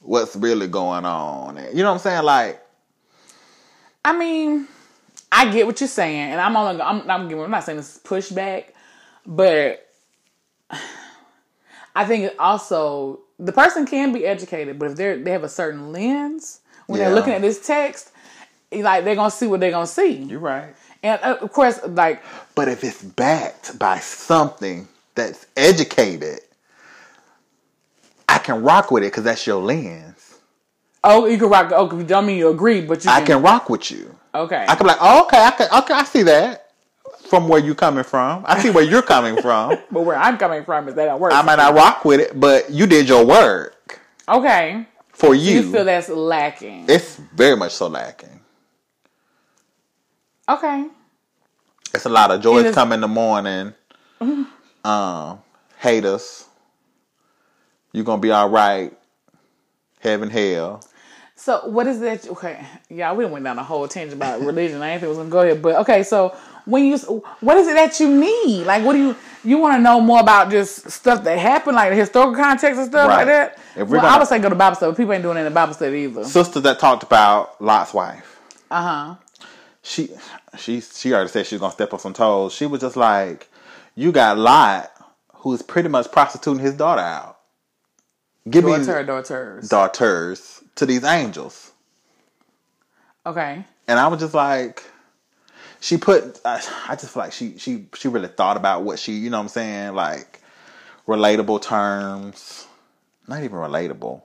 what's really going on. And, you know what I'm saying? Like, I mean, I get what you're saying, and I'm only. I'm, I'm. I'm not saying this is pushback, but I think also the person can be educated, but if they're they have a certain lens when Yeah. they're looking at this text, like they're gonna see what they're gonna see. you're right. And uh, of course, like But if it's backed by something that's educated, I can rock with it because that's your lens. Oh, you can rock. Oh, I don't mean you agree, but you I can rock with you. Okay. I can be like, oh, okay, I can, okay, I see that from where you coming from. I see where you're coming from. but where I'm coming from is that don't work. I might not rock with it, but you did your work okay. for you. You feel that's lacking. it's very much so lacking. Okay. It's a lot of joys come in the morning. Um, haters. You're gonna be all right. Heaven, hell. So what is that? Okay, yeah, we went down a whole tangent about religion. I didn't think it was gonna go ahead, but okay. So when you, what is it that you need? Like, what do you you want to know more about? Just stuff that happened, like the historical context and stuff Right. like that. If we're well, I gonna- would say go to Bible study. but People ain't doing it in the Bible study either. Sister that talked about Lot's wife. Uh huh. She, she, she already said she was gonna step on some toes. She was just like, you got Lot, who's pretty much prostituting his daughter out. Give me Daughter, daughters. daughters to these angels. okay. And I was just like, she put. I, I just feel like she she she really thought about what she, you know, what I'm saying, like relatable terms. Not even relatable.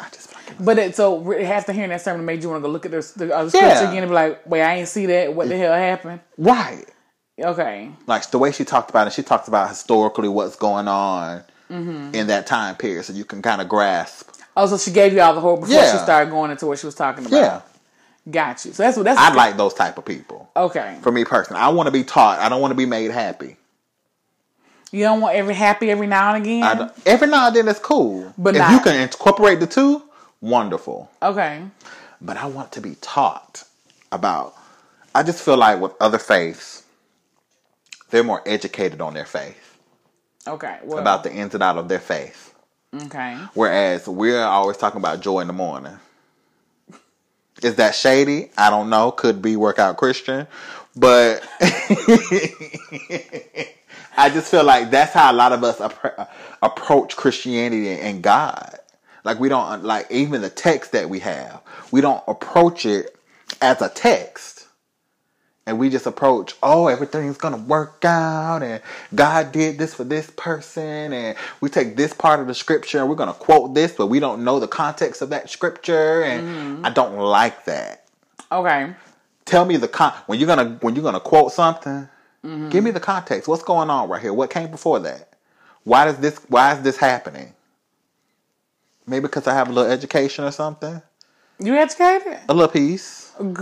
I just feel it was- But it so after hearing that sermon made you want to go look at the, the uh, scripture Yeah. again and be like, wait, I ain't see that. What the hell happened? right. Okay. Like the way she talked about it, she talked about historically what's going on Mm-hmm. in that time period, so you can kind of grasp. Oh, so she gave you all the whole before Yeah. she started going into what she was talking about. Yeah, Got you. So that's what that's. I like those type of people. Okay. For me personally, I want to be taught. I don't want to be made happy. You don't want every happy every now and again. I every now and then it's cool, But if not- you can incorporate the two, wonderful. okay. but I want to be taught about. I just feel like with other faiths, they're more educated on their faith Okay. Well, about the ins and out of their faith, okay. whereas we're always talking about joy in the morning. Is that shady? I don't know. Could be workout Christian, but I just feel like that's how a lot of us appro- approach Christianity and God. Like we don't like even the text that we have. We don't approach it as a text. And we just approach, oh, everything's gonna work out, and God did this for this person, and we take this part of the scripture and we're gonna quote this, but we don't know the context of that scripture, and mm-hmm. I don't like that. Okay. Tell me the con when you're gonna when you're gonna quote something, Mm-hmm. give me the context. What's going on right here? What came before that? Why does this why is this happening? Maybe because I have a little education or something. You educated? A little piece. Girl.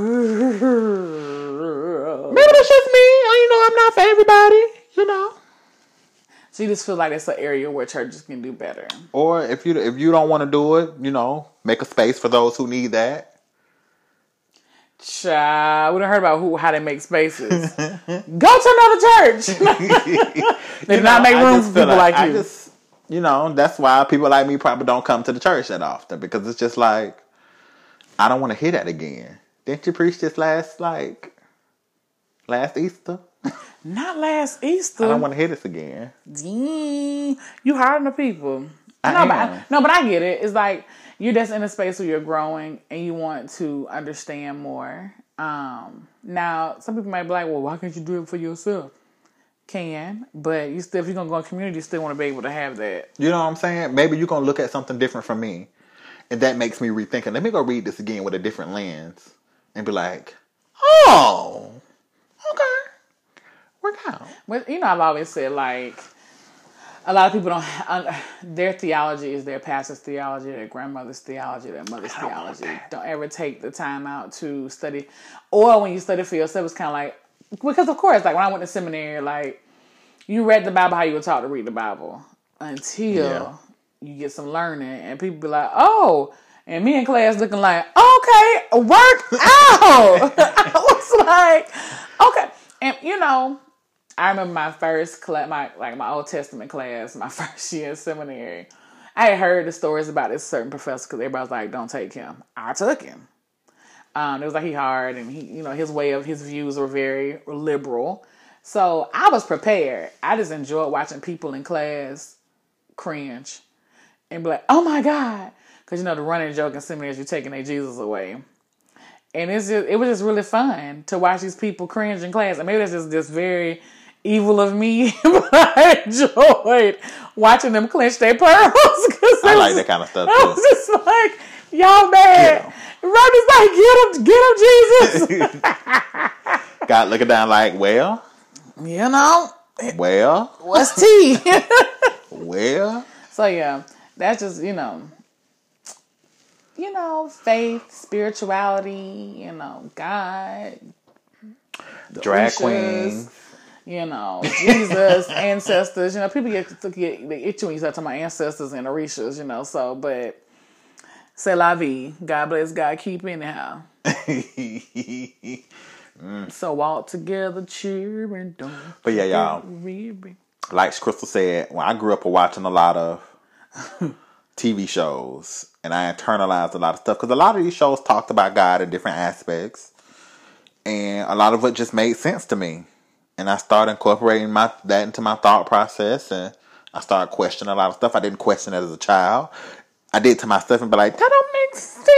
Maybe that's just me. You know, I'm not for everybody. You know. So you just feel like it's an area where churches can do better. Or if you if you don't want to do it, you know, make a space for those who need that. Child, we don't heard about who how they make spaces. Go to another church. they do not make room for people like, I you. just, you know, that's why people like me probably don't come to the church that often because it's just like I don't want to hear that again. Didn't you preach this last like last Easter? Not last Easter. I don't want to hear this again. You on the people. I no, but. I, no, but I get it. It's like you're just in a space where you're growing and you want to understand more. Um, now, some people might be like, "Well, why can't you do it for yourself?" Can, but you still, if you're gonna go in community, you still want to be able to have that. You know what I'm saying? Maybe you're gonna look at something different from me, and that makes me rethink it. Let me go read this again with a different lens and be like, oh, okay, work out. Well, you know, I've always said like a lot of people don't. Uh, their theology is their pastor's theology, their grandmother's theology, their mother's don't theology. Don't ever take the time out to study, or when you study for yourself, it's kind of like because of course, like when I went to seminary, like you read the Bible how you were taught to read the Bible until Yeah. you get some learning, and people be like, oh. And me in class looking like, okay, work out. I was like, okay. And you know, I remember my first class, my like my Old Testament class, my first year in seminary. I had heard the stories about this certain professor because everybody was like, "Don't take him." I took him. Um, it was like he hard, and he, you know, his way of his views were very liberal. So I was prepared. I just enjoyed watching people in class cringe and be like, "Oh my god," because you know the running joke in seminary is you're taking their Jesus away and it's just it was just really fun to watch these people cringe in class. And maybe that's just just very evil of me, but I enjoyed watching them clench their pearls. Cause I like that kind of stuff I was just like, y'all mad. Rodney's like, get him, get him, Jesus. God looking down like, well, you know, well, what's tea? well. so yeah, that's just you know, you know, faith, spirituality, you know, God, Drag queens. You know, Jesus, ancestors. You know, people get to get they itchy when you start talking about ancestors and orishas. You know, so but. C'est la vie. God bless, God keep anyhow. So walk together, cheering, don't. But yeah, y'all. like Crystal said, when I grew up watching a lot of TV shows and I internalized a lot of stuff because a lot of these shows talked about God in different aspects, and a lot of it just made sense to me. And I started incorporating my that into my thought process, and I started questioning a lot of stuff I didn't question it as a child. I did to myself and be like, that don't make sense.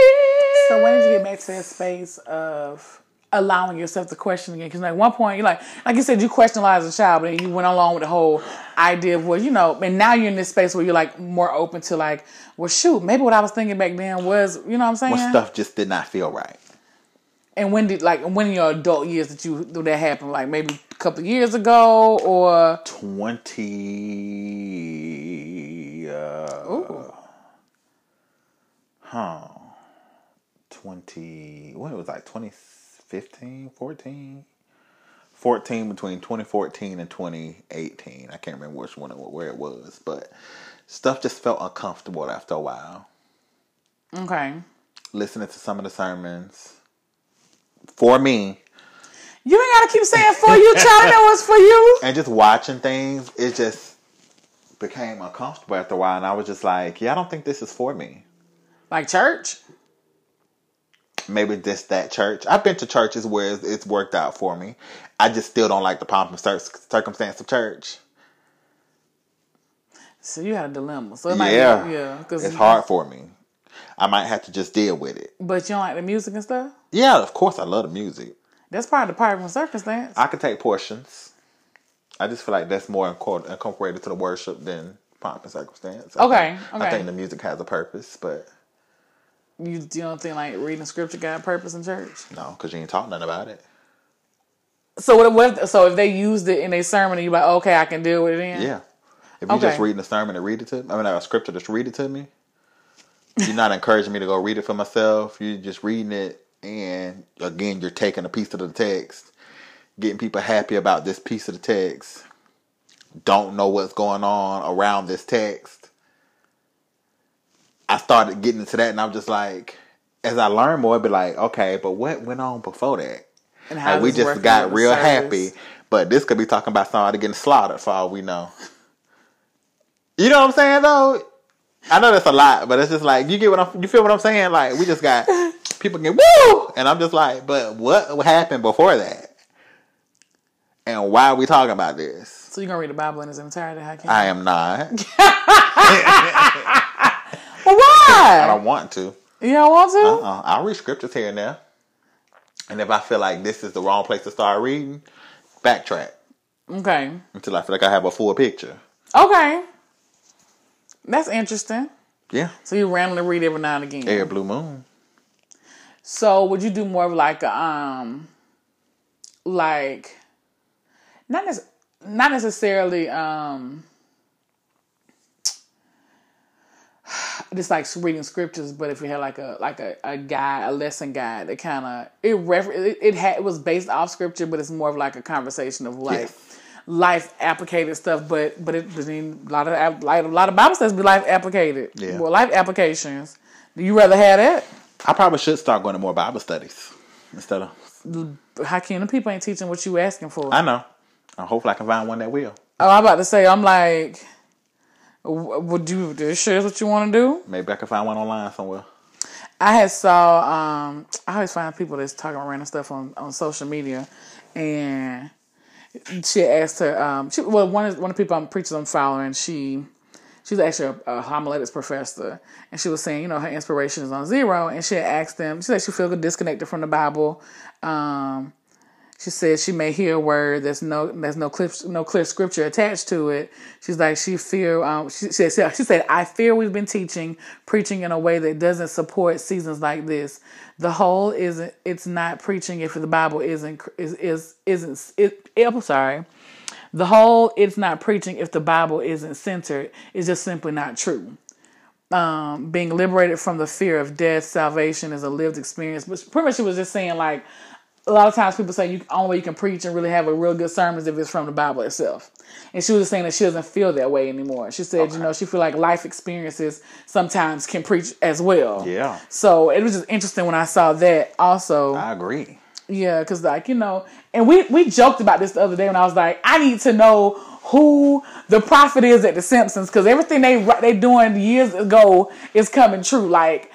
So when did you get back to that space of allowing yourself to question again? Because at one point, you're like, like you said, you questioned a lot as a child, but then you went along with the whole idea of, well, you know, and now you're in this space where you're like more open to like, well, shoot, maybe what I was thinking back then was, you know what I'm saying? when stuff just did not feel right. And when did like when in your adult years that you did that happen? Like maybe a couple of years ago, or? 20 uh, huh. 20 what it was like 2015 14 14 between 2014 and 2018 i can't remember which one where it was but stuff just felt uncomfortable after a while. Okay, listening to some of the sermons for me you ain't gotta keep saying for you, child. That was for you. and just watching things, it just became uncomfortable after a while. And I was just like, yeah, I don't think this is for me. Like church. Maybe just that church. I've been to churches where it's, it's worked out for me. I just still don't like the pomp and cir- circumstance of church. So you had a dilemma. So it might Yeah, be, yeah, because it's hard for me. I might have to just deal with it. But you don't like the music and stuff. Yeah, of course, I love the music. That's part of the part of circumstance. I could take portions. I just feel like that's more incorporated to the worship than pomp and circumstance. I Okay, think- okay. I think the music has a purpose, but You, you don't think like reading scripture got purpose in church? no, because you ain't talk nothing about it. So what, what? if- So if they used it in a sermon, and you like, okay, I can deal with it. Then Yeah. If you're just Okay. reading a sermon and read it to me, I mean, a scripture, just read it to me. You're not encouraging me to go read it for myself. You're just reading it, and again, you're taking a piece of the text, getting people happy about this piece of the text. Don't know what's going on around this text. I started getting into that, and I'm just like, as I learn more, I'd be like, okay, but what went on before that? And how Like, we just got real service? happy, but this could be talking about somebody getting slaughtered for all we know. You know what I'm saying though? I know that's a lot, but it's just like you get what I'm you feel what I'm saying? Like we just got people get woo and I'm just like, but what happened before that? And why are we talking about this? So you're gonna read the Bible in its entirety? How can I am not. Well, why? I don't want to. you don't want to? Uh-uh. I'll read scriptures here and there. And if I feel like this is the wrong place to start reading, backtrack Okay. until I feel like I have a full picture. Okay. That's interesting. Yeah. So you randomly read every now and again. Air Blue Moon. So would you do more of like a um like not not necessarily um just like reading scriptures, but if you had like a like a, a guide, a lesson guide that kind of it refer- it, it had it was based off scripture, but it's more of like a conversation of like Yes. Life applicated stuff. But but it then a lot of like a lot of Bible studies be life applicated. Yeah. Well, life applications. Do you rather have that? I probably should start going to more Bible studies instead of. How can the people ain't teaching what you asking for? I know. Uh, hopefully, I can find one that will. Oh, I'm about to say, I'm like, would you, this sure is what you want to do? Maybe I can find one online somewhere. I had saw, um, I always find people that's talking random stuff on, on social media, and she asked her, um, she, well, one of, one of the people I'm preachers I'm following, she, she's actually a, a homiletics professor, and she was saying, you know, her inspiration is on zero, and she asked them, she said she feel disconnected from the Bible, um, she said she may hear a word there's no there's no clear no clear scripture attached to it. She's like she fear um she said she said I fear we've been teaching preaching in a way that doesn't support seasons like this. The whole isn't it's not preaching if the Bible isn't is is isn't it I'm sorry. The whole it's not preaching if the Bible isn't centered is just simply not true. Um, being liberated from the fear of death, salvation is a lived experience. But pretty much she was just saying like a lot of times people say you only way you can preach and really have a real good sermon is if it's from the Bible itself. And she was saying that she doesn't feel that way anymore. She said, okay. you know, she feel like life experiences sometimes can preach as well. Yeah. So it was just interesting when I saw that. Also, I agree. Yeah, because like you know, and we we joked about this the other day when I was like, I need to know who the prophet is at the Simpsons because everything they they doing years ago is coming true. Like,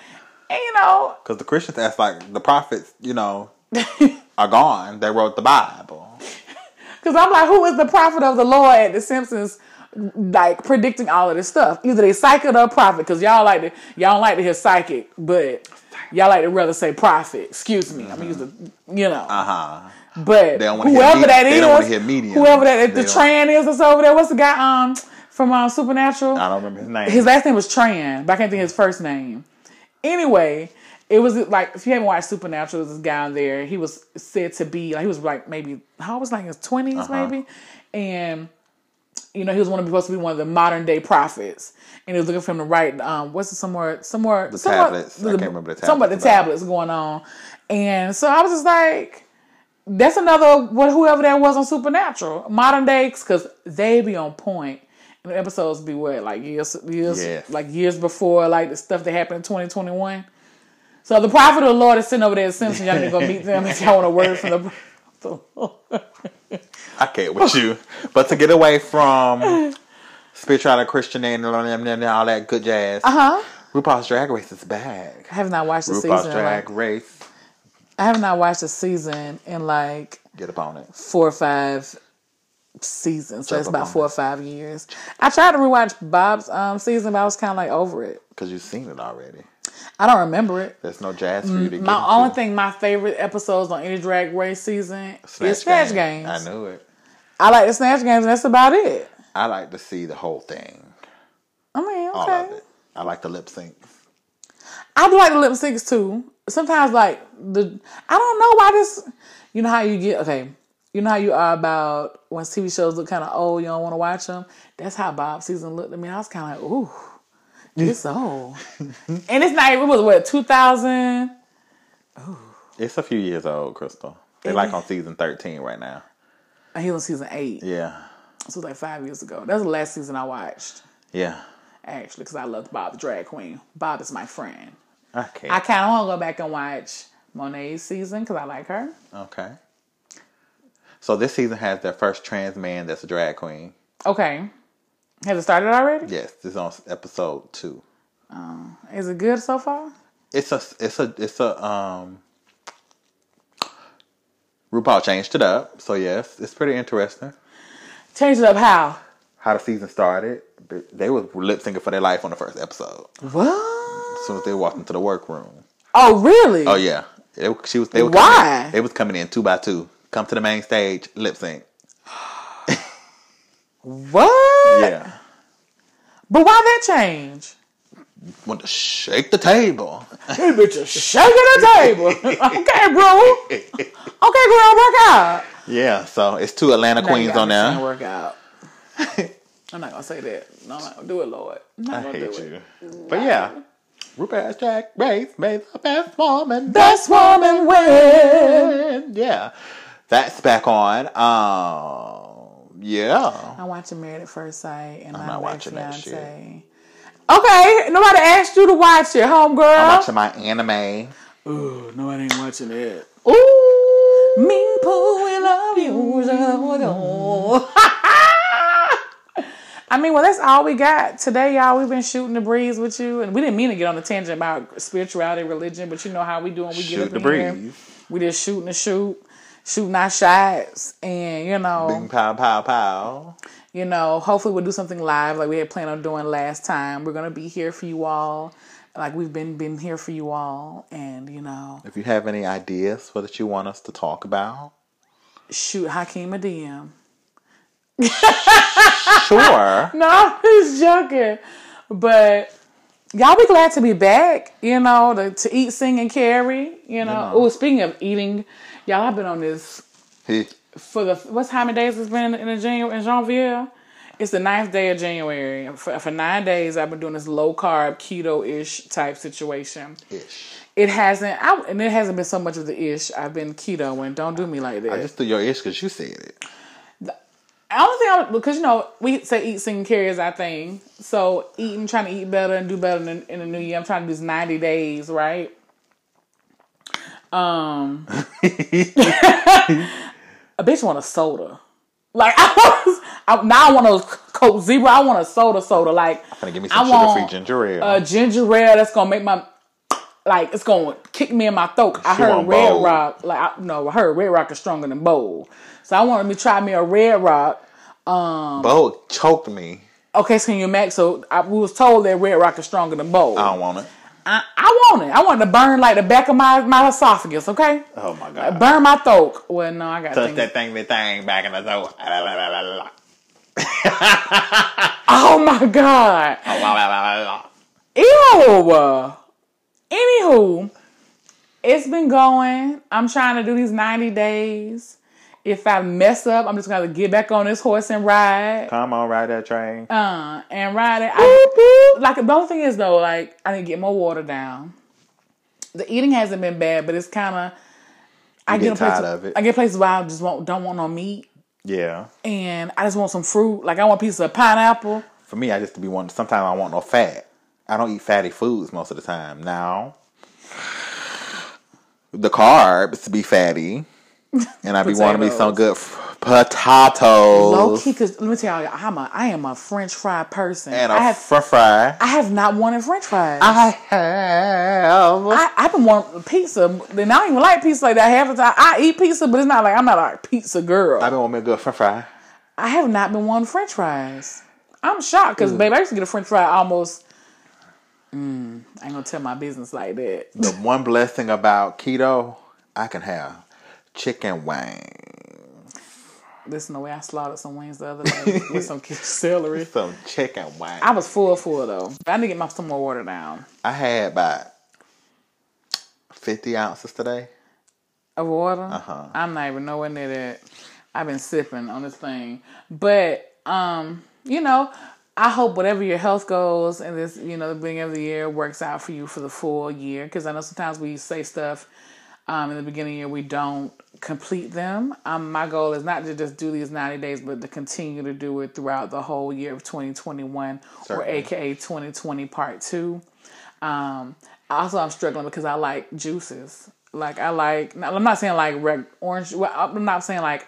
and, you know, because the Christians ask like the prophets, you know are gone. They wrote the Bible. Because I'm like, who is the prophet of the Lord at The Simpsons? Like predicting all of this stuff. Either they psychic or prophet. Because y'all like to y'all don't like to hear psychic, but y'all like to rather say prophet. Excuse me. Mm-hmm. I'm using the you know. Uh huh. But whoever that is, whoever that the Tran is that's over there. What's the guy um from uh, Supernatural? I don't remember his name. His last name was Tran, but I can't think of his first name. Anyway, it was like if you haven't watched Supernatural, this guy on there. He was said to be like he was like maybe I was like in his 20s uh-huh. maybe, and you know he was one of supposed to be one of the modern day prophets, and he was looking for him to write um what's it somewhere somewhere the somewhere, tablets. The, I can't remember the tablets. Some of the tablets going on, and so I was just like. That's another what whoever that was on Supernatural modern days because they be on point and the episodes be what like years years yes. like years before like the stuff that happened in twenty twenty one. So the prophet of the Lord is sitting over there at Simpson. Y'all need to go meet them if y'all want a word from the. I can't with you, but to get away from spirituality, Christianity, and all that good jazz. Uh huh. RuPaul's Drag Race is back. I have not watched the RuPaul's season. RuPaul's Drag like, Race. I have not watched the season in like get upon it four or five seasons. So that's about four it. or five years. I tried to rewatch Bob's um, season, but I was kind of like over it because you've seen it already. I don't remember it. There's no jazz for you to mm, My only thing, my favorite episodes on any drag race season Snatch is Snatch game. Games. I knew it. I like the Snatch Games, and that's about it. I like to see the whole thing. I mean, okay. All of it. I like the lip syncs. I do like the lip syncs too. Sometimes, like the, I don't know why this. You know how you get okay. You know how you are about when TV shows look kind of old, you don't want to watch them. That's how Bob season looked I mean, I was kind of like, ooh. It's old. and it's not even, was what, 2000? It's a few years old, Crystal. They're like on season 13 right now. And he was on season 8. Yeah. So it was like five years ago. That was the last season I watched. Yeah. Actually, because I loved Bob the Drag Queen. Bob is my friend. Okay. I kind of want to go back and watch Monet's season because I like her. Okay. So this season has their first trans man that's a drag queen. Okay. Has it started already? Yes, it's on episode two. Um, is it good so far? It's a it's a it's a um. RuPaul changed it up, so yes, it's pretty interesting. Changed it up how? How the season started. They were lip syncing for their life on the first episode. What? As soon as they walked into the workroom. Oh really? Oh yeah. It, she was. They were Why? In, they was coming in two by two. Come to the main stage, lip sync. What? Yeah. But why that change? Want to shake the table. Hey, bitch, shaking the table. okay, bro. Okay, girl, work out. Yeah, so it's two Atlanta queens on there. Work out. I'm not gonna say that. No, I'm not gonna do it, Lord. i hate you. It. But yeah, RuPaul's Drag Race made the best woman. Best woman win. Yeah, that's back on. Um, yeah. I'm watching Married at First Sight and I'm not watching fiance. that shit. Okay, nobody asked you to watch it, homegirl. I'm watching my anime. Ooh, nobody ain't watching it. Ooh. Mean Pooh, we love you. I mean, well, that's all we got today, y'all. We've been shooting the breeze with you, and we didn't mean to get on the tangent about spirituality, religion, but you know how we do when we Shoot get up the in breeze. here. We just shooting the shoot shooting our shots and you know Bing pow pow pow. You know, hopefully we'll do something live like we had planned on doing last time. We're gonna be here for you all. Like we've been been here for you all and you know If you have any ideas for that you want us to talk about, shoot Hakeem a DM. Sure. No, I'm just joking. But y'all be glad to be back, you know, to, to eat, sing, and carry, you know. know. Oh, speaking of eating, y'all, I've been on this He- for the what time of days it's been in the January in Janvier? It's the ninth day of January. For, for nine days, I've been doing this low carb keto ish type situation. Ish. It hasn't, I, and it hasn't been so much of the ish. I've been keto, and don't do me like that. I just threw your ish because you said it. The only thing I because you know we say eat, sing, carry is our thing. So eating, trying to eat better and do better in, in the new year. I'm trying to do this 90 days, right? Um, a bitch want a soda. Like I was, I, now I want a Coke Zero. I want a soda, soda. Like I'm gonna give me some sugar free ginger ale. a ginger ale that's gonna make my like it's gonna kick me in my throat. I She heard Red bold. Rock, like I, no, I heard Red Rock is stronger than Bold. So I wanted me to try me a Red Rock. Um, Bo choked me. Okay, so can you imagine? So I, we was told that Red Rock is stronger than Bold. I don't want it. I, I want it. I want it to burn like the back of my, my esophagus. Okay, Oh my god. burn my throat. Well, no, I got Touch things. that thing, that thing back in the throat. Oh my god. Ew. Anywho, it's been going. I'm trying to do these 90 days. If I mess up, I'm just gonna get back on this horse and ride. Come on, ride that train. Uh, and ride it. I, like the only thing is though, like I need to get more water down. The eating hasn't been bad, but it's kind of. I get get, a place, tired of it. I get places where I just want, don't want no meat, Yeah. and I just want some fruit. Like I want a piece of pineapple. For me, I just be wanting. Sometimes I want no fat. I don't eat fatty foods most of the time. Now, the carbs to be fatty, and I be wanting me some good f- potatoes Low key, cause let me tell you, I'm a I am a French fry person. and a I have french fry. I have not wanted French fries. I have. I, I've been wanting pizza, and I don't even like pizza like that half the time. I eat pizza, but it's not like I'm not a pizza girl. I've been wanting me a good french fry. I have not been wanting French fries. I'm shocked because, babe, I used to get a French fry almost. Mm, I ain't gonna tell my business like that. The one blessing about keto, I can have chicken wings, Listen, the way I slaughtered some wings the other day with some celery. some chicken wings. I was full, full though. I need to get my some more water down. I had about fifty ounces today. Of water? Uh-huh. I'm not even nowhere near that. I've been sipping on this thing. But um, you know, I hope whatever your health goals and this, you know, the beginning of the year works out for you for the full year. Because I know sometimes we say stuff um, in the beginning of the year we don't complete them. Um, my goal is not to just do these 90 days, but to continue to do it throughout the whole year of 2021, or AKA 2020 Part Two. Um, also, I'm struggling because I like juices. Like I like. I'm not saying like red, orange. Well, I'm not saying like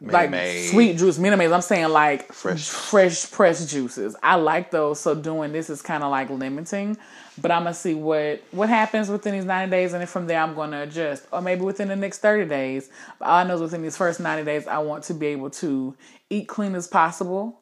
like sweet juice, Minute Maids. I'm saying like Fresh. fresh pressed juices. I like those. So doing this is kind of like limiting. But I'm gonna see what what happens within these 90 days, and then from there I'm gonna adjust, or maybe within the next 30 days. But all I know is within these first 90 days, I want to be able to eat clean as possible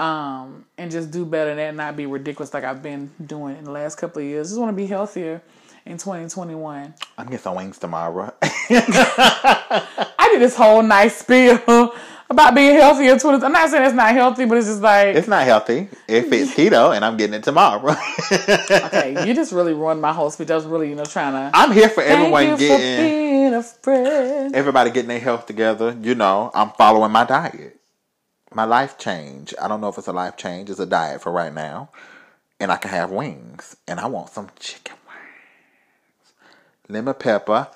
um, and just do better than and not be ridiculous like I've been doing in the last couple of years. Just want to be healthier in 2021. I'm getting some wings tomorrow. Did this whole nice spiel about being healthy in 20. I'm not saying it's not healthy, but it's just like, it's not healthy if it's keto, and I'm getting it tomorrow. okay, you just really ruined my whole speech. I was really, you know, trying to. I'm here for everyone for getting friend. everybody getting their health together. You know, I'm following my diet. My life change. I don't know if it's a life change. It's a diet for right now. And I can have wings. And I want some chicken wings. Lemon pepper.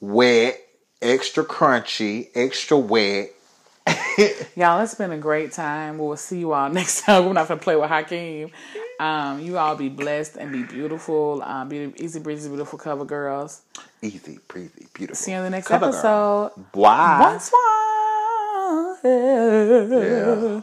Wet. Extra crunchy. Extra wet. Y'all, it's been a great time. We'll see you all next time. We're not going to play with Hakeem. Um, you all be blessed and be beautiful. Um, be easy breezy, beautiful cover girls. Easy, breezy, beautiful. See you in the next Cover girl. episode. Bye. Bonsoir. Yeah.